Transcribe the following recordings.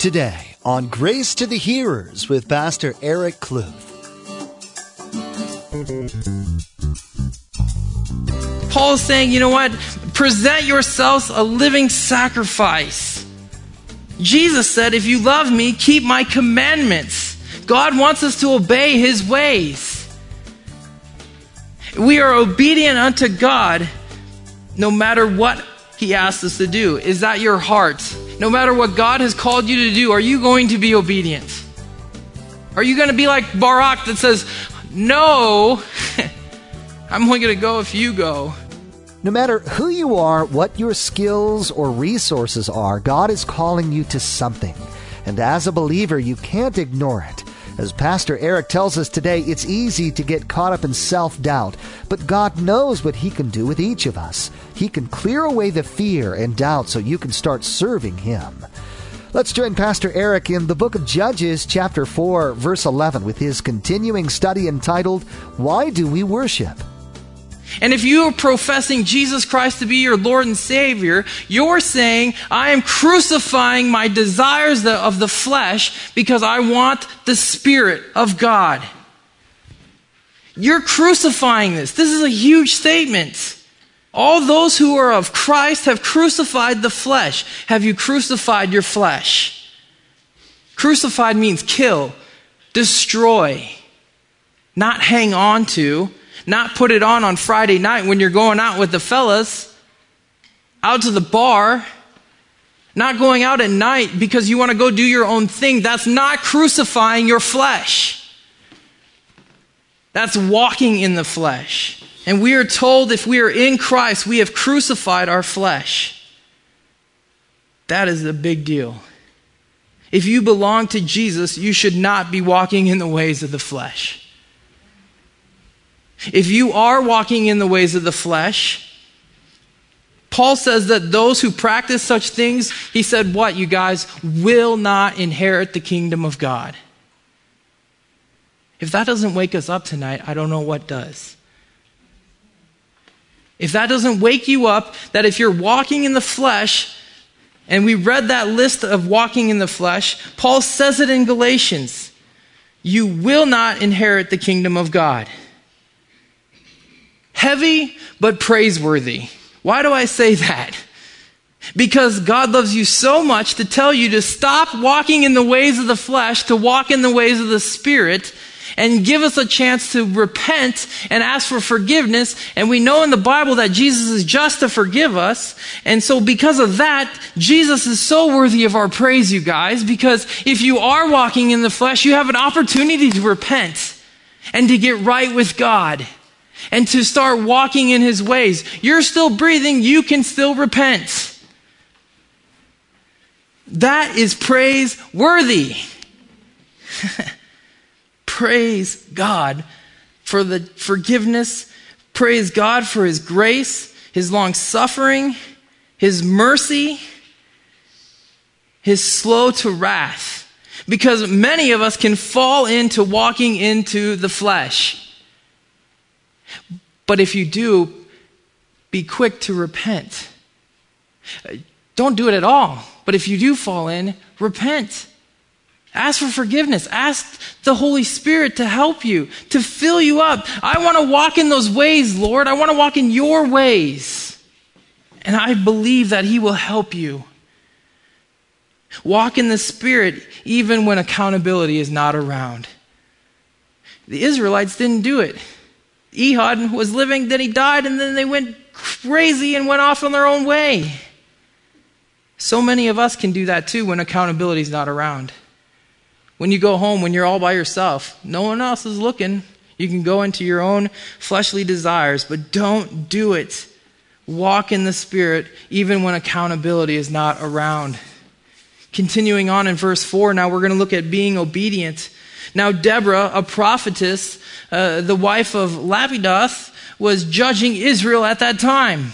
Today on Grace to the Hearers with Pastor Eric Kluth. Paul is saying, you know what? Present yourselves a living sacrifice. Jesus said, if you love me, keep my commandments. God wants us to obey his ways. We are obedient unto God no matter what he asks us to do. Is that your heart? No matter what God has called you to do, are you going to be obedient? Are you going to be like Barak that says, No, I'm only going to go if you go? No matter who you are, what your skills or resources are, God is calling you to something. And as a believer, you can't ignore it. As Pastor Eric tells us today, it's easy to get caught up in self doubt, but God knows what He can do with each of us. He can clear away the fear and doubt so you can start serving Him. Let's join Pastor Eric in the book of Judges, chapter 4, verse 11, with his continuing study entitled, Why Do We Worship? And if you are professing Jesus Christ to be your Lord and Savior, you're saying, I am crucifying my desires of the flesh because I want the Spirit of God. You're crucifying this. This is a huge statement. All those who are of Christ have crucified the flesh. Have you crucified your flesh? Crucified means kill, destroy, not hang on to not put it on on Friday night when you're going out with the fellas, out to the bar. Not going out at night because you want to go do your own thing. That's not crucifying your flesh. That's walking in the flesh. And we are told if we are in Christ, we have crucified our flesh. That is a big deal. If you belong to Jesus, you should not be walking in the ways of the flesh. If you are walking in the ways of the flesh, Paul says that those who practice such things, he said, what, you guys, will not inherit the kingdom of God. If that doesn't wake us up tonight, I don't know what does. If that doesn't wake you up, that if you're walking in the flesh, and we read that list of walking in the flesh, Paul says it in Galatians, you will not inherit the kingdom of God. Heavy, but praiseworthy. Why do I say that? Because God loves you so much to tell you to stop walking in the ways of the flesh, to walk in the ways of the Spirit, and give us a chance to repent and ask for forgiveness. And we know in the Bible that Jesus is just to forgive us. And so because of that, Jesus is so worthy of our praise, you guys, because if you are walking in the flesh, you have an opportunity to repent and to get right with God and to start walking in his ways. You're still breathing, you can still repent. That is praise worthy. Praise God for the forgiveness. Praise God for his grace, his long suffering, his mercy, his slow to wrath. Because many of us can fall into walking into the flesh. But if you do, be quick to repent. Don't do it at all. But if you do fall in, repent. Ask for forgiveness. Ask the Holy Spirit to help you, to fill you up. I want to walk in those ways, Lord. I want to walk in your ways. And I believe that He will help you. Walk in the Spirit even when accountability is not around. The Israelites didn't do it. Ehud was living, then he died, and then they went crazy and went off on their own way. So many of us can do that too when accountability is not around. When you go home, when you're all by yourself, no one else is looking. You can go into your own fleshly desires, but don't do it. Walk in the Spirit even when accountability is not around. Continuing on in verse 4, now we're going to look at being obedient. Now, Deborah, a prophetess, uh, the wife of Lapidoth, was judging Israel at that time.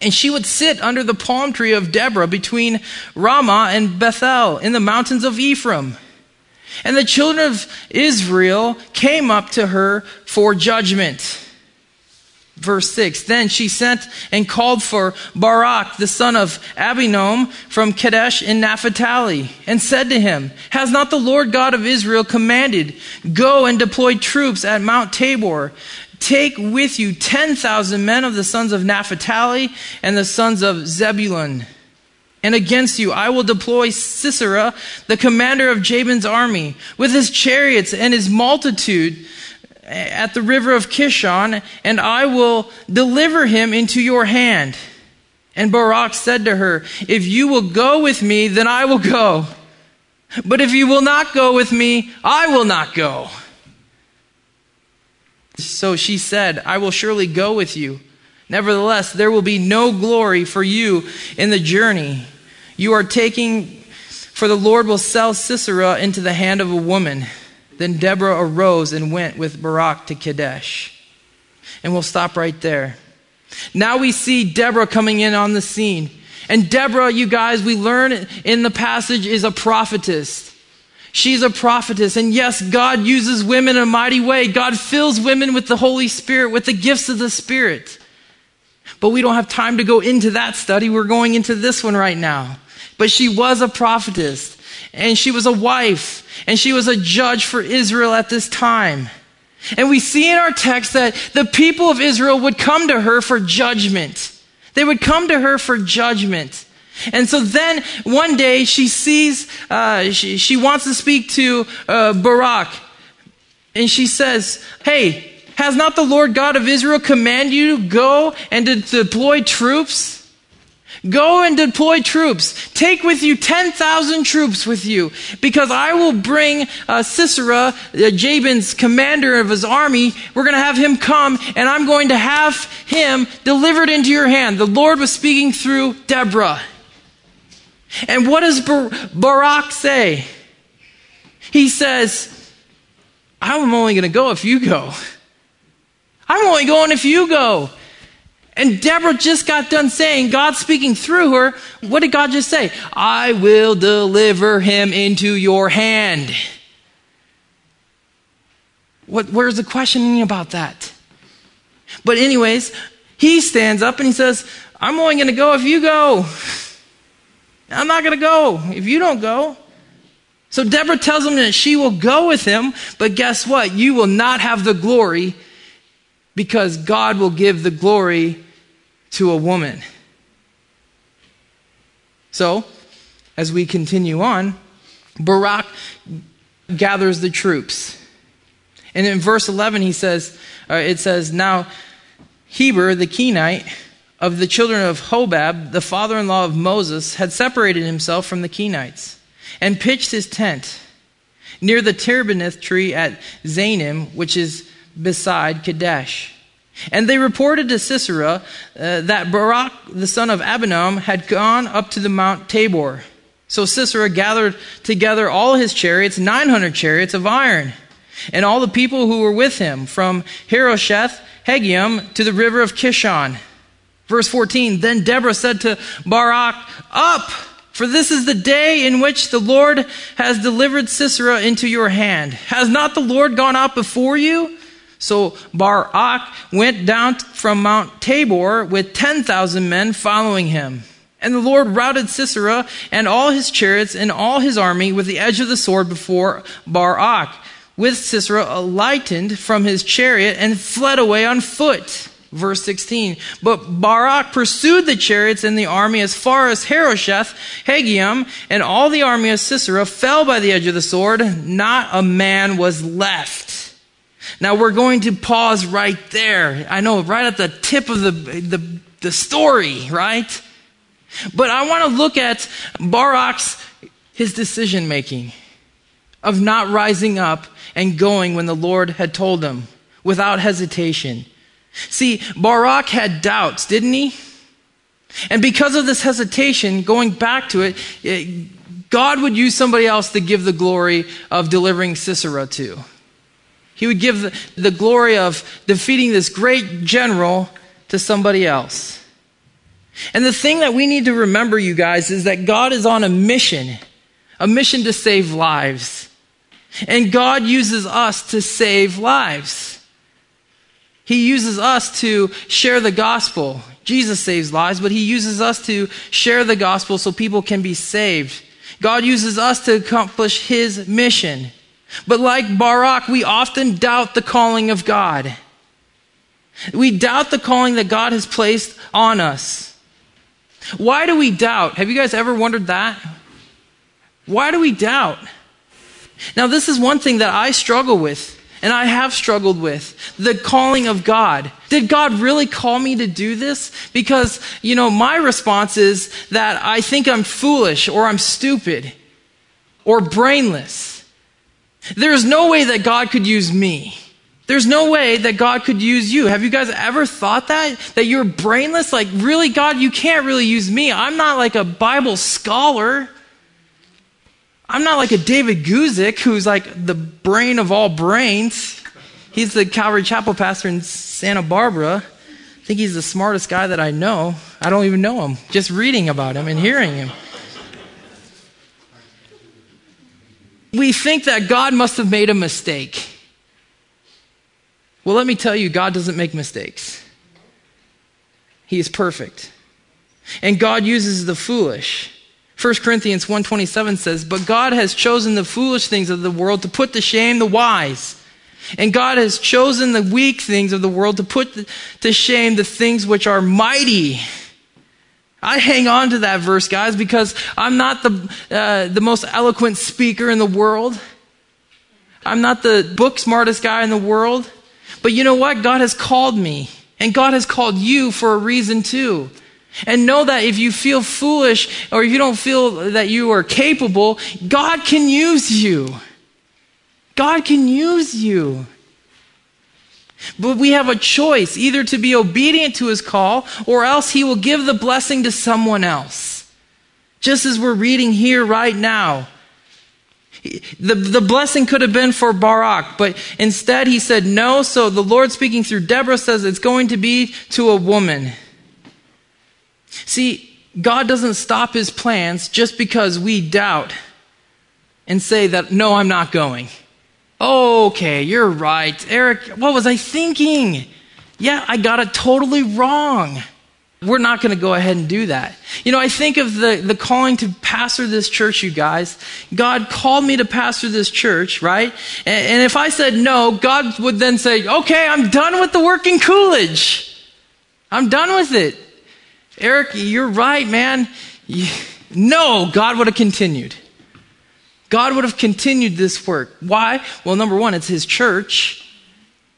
And she would sit under the palm tree of Deborah between Ramah and Bethel in the mountains of Ephraim. And the children of Israel came up to her for judgment. Verse 6 Then she sent and called for Barak, the son of Abinoam, from Kadesh in Naphtali, and said to him, Has not the Lord God of Israel commanded, Go and deploy troops at Mount Tabor? Take with you 10,000 men of the sons of Naphtali and the sons of Zebulun. And against you I will deploy Sisera, the commander of Jabin's army, with his chariots and his multitude at the river of Kishon, and I will deliver him into your hand. And Barak said to her, If you will go with me, then I will go. But if you will not go with me, I will not go. So she said, I will surely go with you. Nevertheless, there will be no glory for you in the journey you are taking, for the Lord will sell Sisera into the hand of a woman. Then Deborah arose and went with Barak to Kadesh. And we'll stop right there. Now we see Deborah coming in on the scene. And Deborah, you guys, we learn in the passage, is a prophetess. She's a prophetess. And yes, God uses women in a mighty way. God fills women with the Holy Spirit, with the gifts of the Spirit. But we don't have time to go into that study. We're going into this one right now. But she was a prophetess and she was a wife and she was a judge for Israel at this time. And we see in our text that the people of Israel would come to her for judgment. They would come to her for judgment. And so then one day she sees, uh, she, she wants to speak to uh, Barak. And she says, Hey, has not the Lord God of Israel commanded you to go and to deploy troops? Go and deploy troops. Take with you 10,000 troops with you, because I will bring uh, Sisera, uh, Jabin's commander of his army. We're going to have him come, and I'm going to have him delivered into your hand. The Lord was speaking through Deborah. And what does Bar- Barak say? He says, I'm only going to go if you go. I'm only going if you go. And Deborah just got done saying, God speaking through her, what did God just say? I will deliver him into your hand. What, where's the questioning about that? But, anyways, he stands up and he says, I'm only going to go if you go. I'm not going to go if you don't go. So Deborah tells him that she will go with him, but guess what? You will not have the glory because God will give the glory to a woman. So, as we continue on, Barak gathers the troops. And in verse 11, he says, uh, it says, Now Heber the Kenite of the children of Hobab, the father in law of Moses, had separated himself from the Kenites and pitched his tent near the terebinth tree at Zanim, which is beside Kadesh. And they reported to Sisera uh, that Barak, the son of Abinoam, had gone up to the Mount Tabor. So Sisera gathered together all his chariots, 900 chariots of iron, and all the people who were with him, from Harosheth Hagoyim to the river of Kishon. Verse 14 Then Deborah said to Barak, Up! For this is the day in which the Lord has delivered Sisera into your hand. Has not the Lord gone out before you? So Barak went down from Mount Tabor with 10,000 men following him. And the Lord routed Sisera and all his chariots and all his army with the edge of the sword before Barak, with Sisera lightened from his chariot and fled away on foot. Verse 16. But Barak pursued the chariots and the army as far as Harosheth, Hagoyim, and all the army of Sisera fell by the edge of the sword. Not a man was left. Now we're going to pause right there. I know, right at the tip of the, the, the story, right? But I want to look at Barak's, his decision making of not rising up and going when the Lord had told him without hesitation. See, Barak had doubts, didn't he? And because of this hesitation, going back to it, God would use somebody else to give the glory of delivering Sisera to. He would give the, the glory of defeating this great general to somebody else. And the thing that we need to remember, you guys, is that God is on a mission, a mission to save lives. And God uses us to save lives. He uses us to share the gospel. Jesus saves lives, but he uses us to share the gospel so people can be saved. God uses us to accomplish his mission. But like Barak, we often doubt the calling of God. We doubt the calling that God has placed on us. Why do we doubt? Have you guys ever wondered that? Why do we doubt? Now, this is one thing that I struggle with, and I have struggled with the calling of God. Did God really call me to do this? Because, you know, my response is that I think I'm foolish, or I'm stupid, or brainless. There's no way that God could use me. There's no way that God could use you. Have you guys ever thought that? That you're brainless? Like, really, God, you can't really use me. I'm not like a Bible scholar. I'm not like a David Guzik, who's like the brain of all brains. He's the Calvary Chapel pastor in Santa Barbara. I think he's the smartest guy that I know. I don't even know him, just reading about him and hearing him. We think that God must have made a mistake. Well, let me tell you, God doesn't make mistakes. He is perfect. And God uses the foolish. 1 Corinthians 1:27 says, "But God has chosen the foolish things of the world to put to shame the wise." And God has chosen the weak things of the world to put to shame the things which are mighty. I hang on to that verse, guys, because I'm not the, uh, the most eloquent speaker in the world. I'm not the book smartest guy in the world. But you know what? God has called me, and God has called you for a reason too. And know that if you feel foolish or you don't feel that you are capable, God can use you. God can use you. But we have a choice either to be obedient to his call or else he will give the blessing to someone else. Just as we're reading here right now. The, the blessing could have been for Barak, but instead he said no. So the Lord speaking through Deborah says it's going to be to a woman. See, God doesn't stop his plans just because we doubt and say that, no, I'm not going. Okay, you're right. Eric, what was I thinking? Yeah, I got it totally wrong. We're not going to go ahead and do that. You know, I think of the, the calling to pastor this church, you guys. God called me to pastor this church, right? And, and if I said no, God would then say, okay, I'm done with the work in Coolidge. I'm done with it. Eric, you're right, man. No, God would have continued. God would have continued this work. Why? Well, number one, it's his church.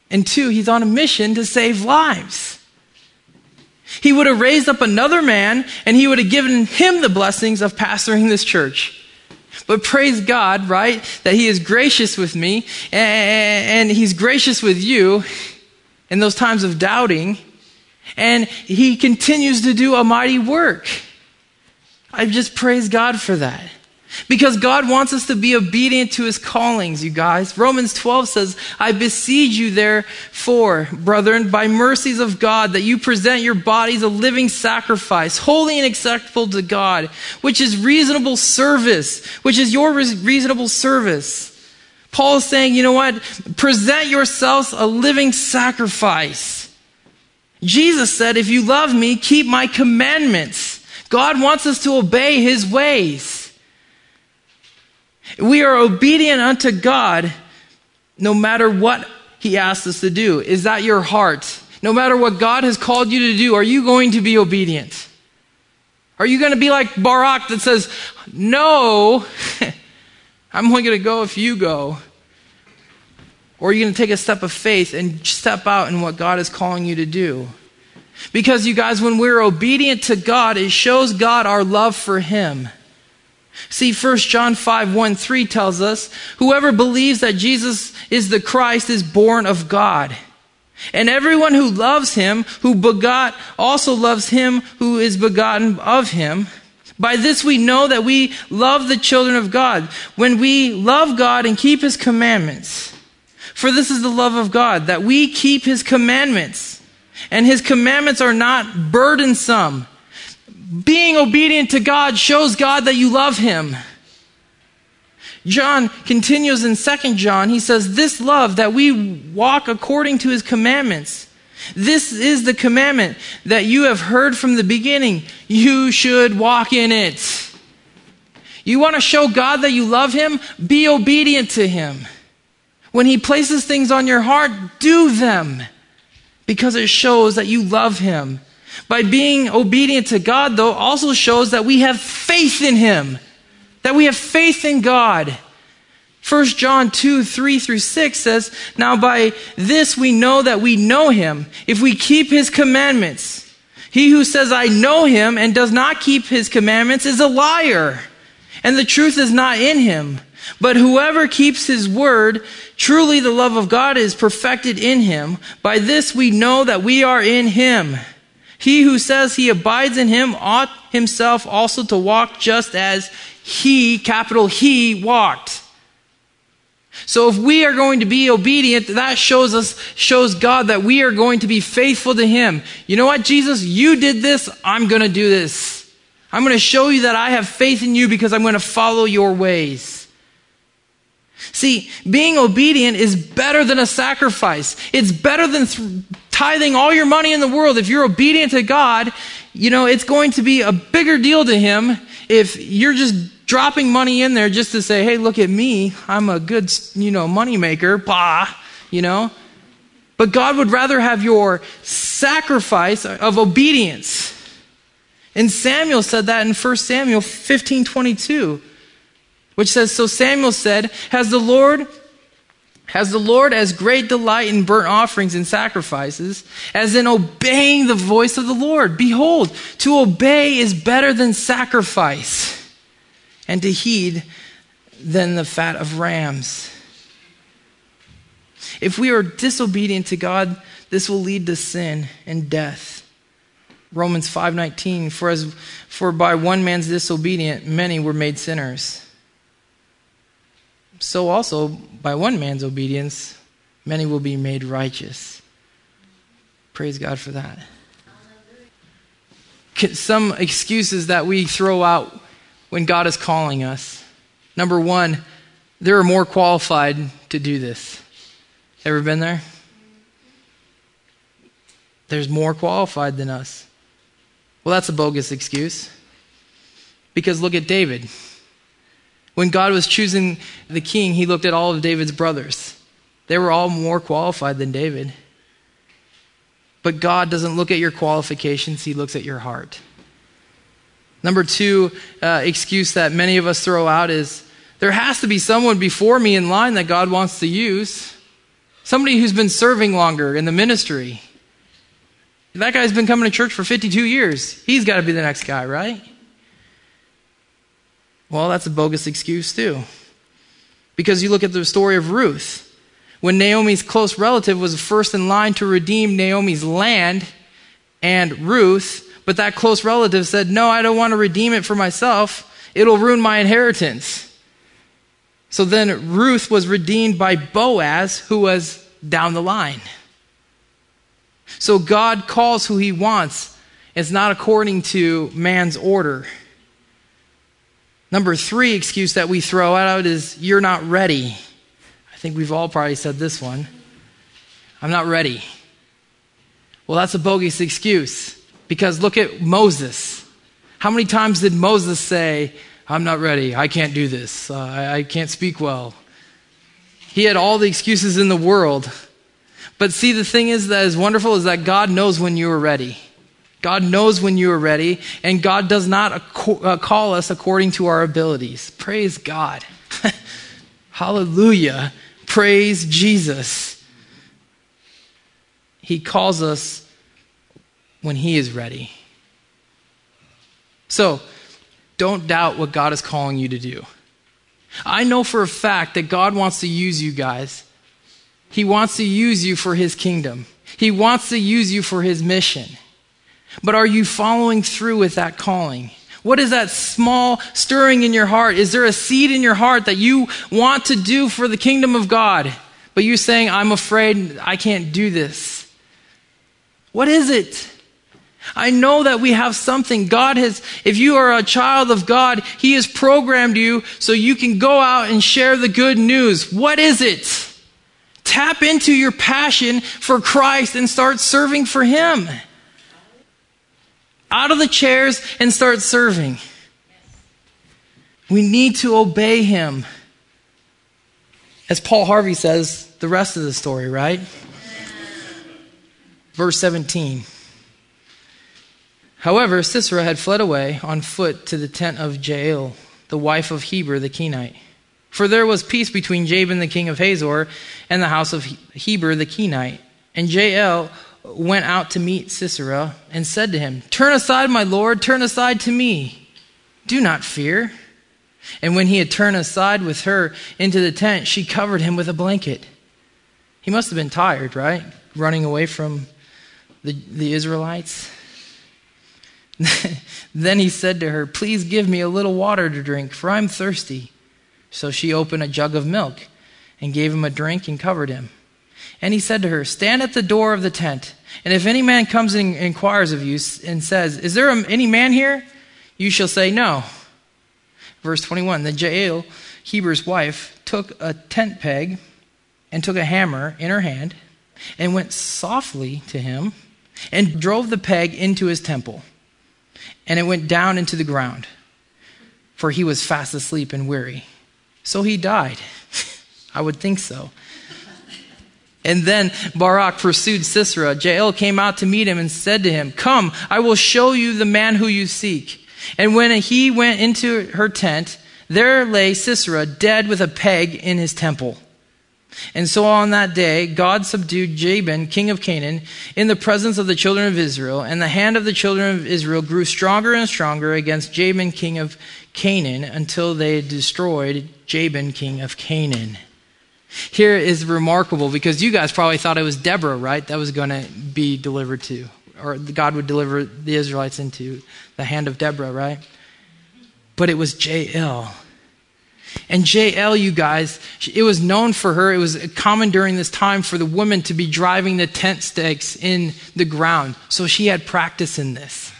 And two, he's on a mission to save lives. He would have raised up another man and he would have given him the blessings of pastoring this church. But praise God, right, that he is gracious with me and he's gracious with you in those times of doubting. And he continues to do a mighty work. I just praise God for that. Because God wants us to be obedient to his callings, you guys. Romans 12 says, I beseech you therefore, brethren, by mercies of God, that you present your bodies a living sacrifice, holy and acceptable to God, which is reasonable service, which is your reasonable service. Paul is saying, you know what? Present yourselves a living sacrifice. Jesus said, if you love me, keep my commandments. God wants us to obey his ways. We are obedient unto God no matter what He asks us to do. Is that your heart? No matter what God has called you to do, are you going to be obedient? Are you going to be like Barak that says, No, I'm only going to go if you go? Or are you going to take a step of faith and step out in what God is calling you to do? Because, you guys, when we're obedient to God, it shows God our love for Him. See, 1 John 5 1 3 tells us, Whoever believes that Jesus is the Christ is born of God. And everyone who loves him, who begot, also loves him who is begotten of him. By this we know that we love the children of God, when we love God and keep his commandments. For this is the love of God, that we keep his commandments. And his commandments are not burdensome being obedient to God shows God that you love him. John continues in 2 John. He says, This love that we walk according to his commandments. This is the commandment that you have heard from the beginning. You should walk in it. You want to show God that you love Him? Be obedient to Him. When He places things on your heart, do them because it shows that you love Him. By being obedient to God, though, also shows that we have faith in Him, that we have faith in God. 1 John 2, 3 through 6 says, Now by this we know that we know him, if we keep his commandments. He who says, I know him, and does not keep his commandments is a liar, and the truth is not in him. But whoever keeps his word, truly the love of God is perfected in him. By this we know that we are in him. He who says he abides in him ought himself also to walk just as he, capital He, walked. So if we are going to be obedient, that shows us, shows God that we are going to be faithful to Him. You know what, Jesus? You did this. I'm going to do this. I'm going to show you that I have faith in you because I'm going to follow your ways. See, being obedient is better than a sacrifice. It's better than th- tithing all your money in the world. If you're obedient to God, you know, it's going to be a bigger deal to Him if you're just dropping money in there just to say, hey, look at me. I'm a good, you know, money maker. Bah, you know. But God would rather have your sacrifice of obedience. And Samuel said that in 1 Samuel 15 22, which says, So Samuel said, Has the Lord has the Lord as great delight in burnt offerings and sacrifices as in obeying the voice of the Lord? Behold, to obey is better than sacrifice and to heed than the fat of rams. If we are disobedient to God, this will lead to sin and death. Romans 5:19 for as for by one man's disobedience many were made sinners. So also by one man's obedience many will be made righteous. Praise God for that. Some excuses that we throw out when God is calling us. Number one, there are more qualified to do this. Ever been there? There's more qualified than us. Well, that's a bogus excuse. Because look at David. When God was choosing the king, he looked at all of David's brothers. They were all more qualified than David. But God doesn't look at your qualifications, he looks at your heart. Number two uh, excuse that many of us throw out is there has to be someone before me in line that God wants to use. Somebody who's been serving longer in the ministry. That guy's been coming to church for 52 years. He's got to be the next guy, right? Well, that's a bogus excuse, too. Because you look at the story of Ruth. When Naomi's close relative was first in line to redeem Naomi's land, and Ruth but that close relative said, No, I don't want to redeem it for myself. It'll ruin my inheritance. So then Ruth was redeemed by Boaz, who was down the line. So God calls who he wants. It's not according to man's order. Number three excuse that we throw out is, You're not ready. I think we've all probably said this one. I'm not ready. Well, that's a bogus excuse. Because look at Moses. How many times did Moses say, I'm not ready, I can't do this, uh, I, I can't speak well? He had all the excuses in the world. But see, the thing is that is wonderful is that God knows when you are ready. God knows when you are ready, and God does not uh, call us according to our abilities. Praise God. Hallelujah. Praise Jesus. He calls us when He is ready. So, don't doubt what God is calling you to do. I know for a fact that God wants to use you guys. He wants to use you for His kingdom, He wants to use you for His mission. But are you following through with that calling? What is that small stirring in your heart? Is there a seed in your heart that you want to do for the kingdom of God? But you're saying, I'm afraid I can't do this. What is it? I know that we have something. God has, if you are a child of God, He has programmed you so you can go out and share the good news. What is it? tap into your passion for Christ and start serving for Him. Out of the chairs and start serving. We need to obey Him. As Paul Harvey says, the rest of the story, right? Verse 17. However, Sisera had fled away on foot to the tent of Jael, the wife of Heber the Kenite. For there was peace between Jabin the king of Hazor and the house of Heber the Kenite. And Jael went out to meet Sisera and said to him, Turn aside, my lord, turn aside to me. Do not fear. And when he had turned aside with her into the tent, she covered him with a blanket. He must have been tired, right? Running away from the, the Israelites. then he said to her, Please give me a little water to drink, for I'm thirsty. So she opened a jug of milk and gave him a drink and covered him. And he said to her, Stand at the door of the tent, and if any man comes and inquires of you and says, Is there any man here? You shall say, No. Verse 21 The Jael, Heber's wife, took a tent peg and took a hammer in her hand and went softly to him and drove the peg into his temple. And it went down into the ground, for he was fast asleep and weary. So he died. I would think so. And then Barak pursued Sisera. Jael came out to meet him and said to him, Come, I will show you the man who you seek. And when he went into her tent, there lay Sisera dead with a peg in his temple. And so on that day, God subdued Jabin, king of Canaan, in the presence of the children of Israel, and the hand of the children of Israel grew stronger and stronger against Jabin, king of Canaan, until they destroyed Jabin, king of Canaan. Here is remarkable because you guys probably thought it was Deborah, right? That was going to be delivered to, or God would deliver the Israelites into the hand of Deborah, right? But it was Jael and Jael, you guys, it was known for her, it was common during this time for the woman to be driving the tent stakes in the ground. So she had practice in this.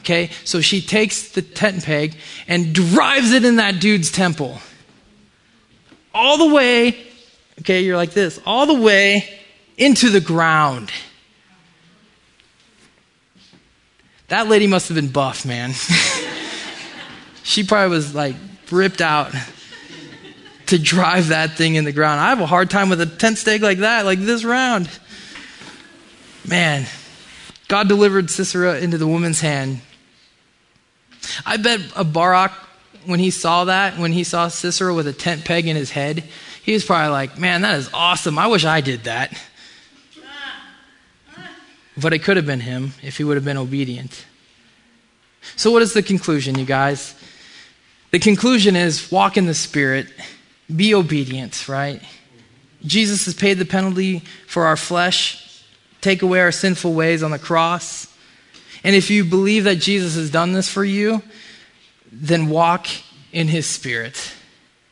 Okay? So she takes the tent peg and drives it in that dude's temple. All the way, okay, you're like this, all the way into the ground. That lady must have been buff, man. she probably was like ripped out to drive that thing in the ground. I have a hard time with a tent stake like that, like this round. Man, God delivered Sisera into the woman's hand. I bet a Barak, when he saw that, when he saw Sisera with a tent peg in his head, he was probably like, man, that is awesome. I wish I did that. But it could have been him if he would have been obedient. So, what is the conclusion, you guys? The conclusion is walk in the Spirit be obedient, right? Jesus has paid the penalty for our flesh, take away our sinful ways on the cross. And if you believe that Jesus has done this for you, then walk in his spirit.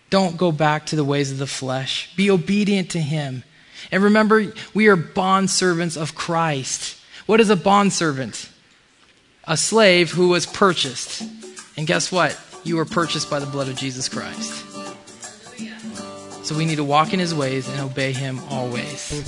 Don't go back to the ways of the flesh. Be obedient to him. And remember, we are bond servants of Christ. What is a bond servant? A slave who was purchased. And guess what? You were purchased by the blood of Jesus Christ. So we need to walk in his ways and obey him always.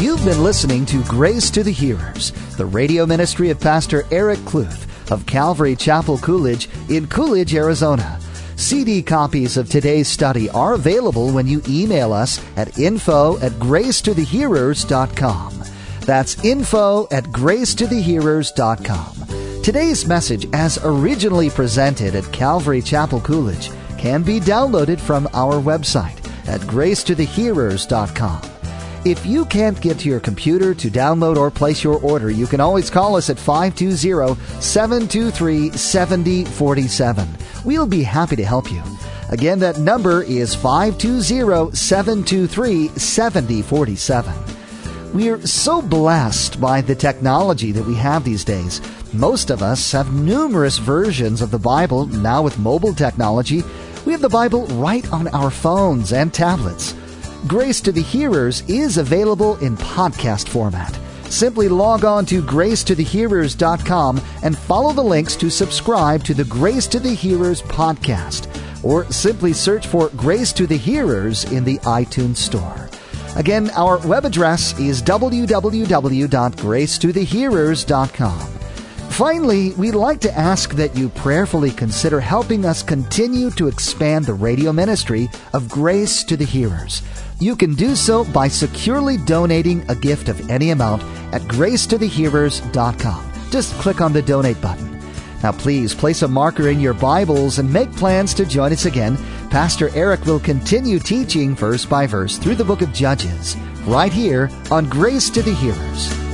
You've been listening to Grace to the Hearers, the radio ministry of Pastor Eric Kluth of Calvary Chapel Coolidge in Coolidge, Arizona. CD copies of today's study are available when you email us at info at gracetothehearers.com. That's info at gracetothehearers.com. Today's message, as originally presented at Calvary Chapel Coolidge, can be downloaded from our website at gracetothehearers.com. If you can't get to your computer to download or place your order, you can always call us at 520-723-7047. We'll be happy to help you. Again, that number is 520-723-7047. We're so blessed by the technology that we have these days. Most of us have numerous versions of the Bible now with mobile technology we have the Bible right on our phones and tablets. Grace to the Hearers is available in podcast format. Simply log on to gracetothehearers.com and follow the links to subscribe to the Grace to the Hearers podcast. or simply search for Grace to the Hearers in the iTunes Store. Again, our web address is www.gracetothehearers.com. Finally, we'd like to ask that you prayerfully consider helping us continue to expand the radio ministry of Grace to the Hearers. You can do so by securely donating a gift of any amount at gracetothehearers.com. Just click on the donate button. Now, please place a marker in your Bibles and make plans to join us again. Pastor Eric will continue teaching verse by verse through the book of Judges, right here on Grace to the Hearers.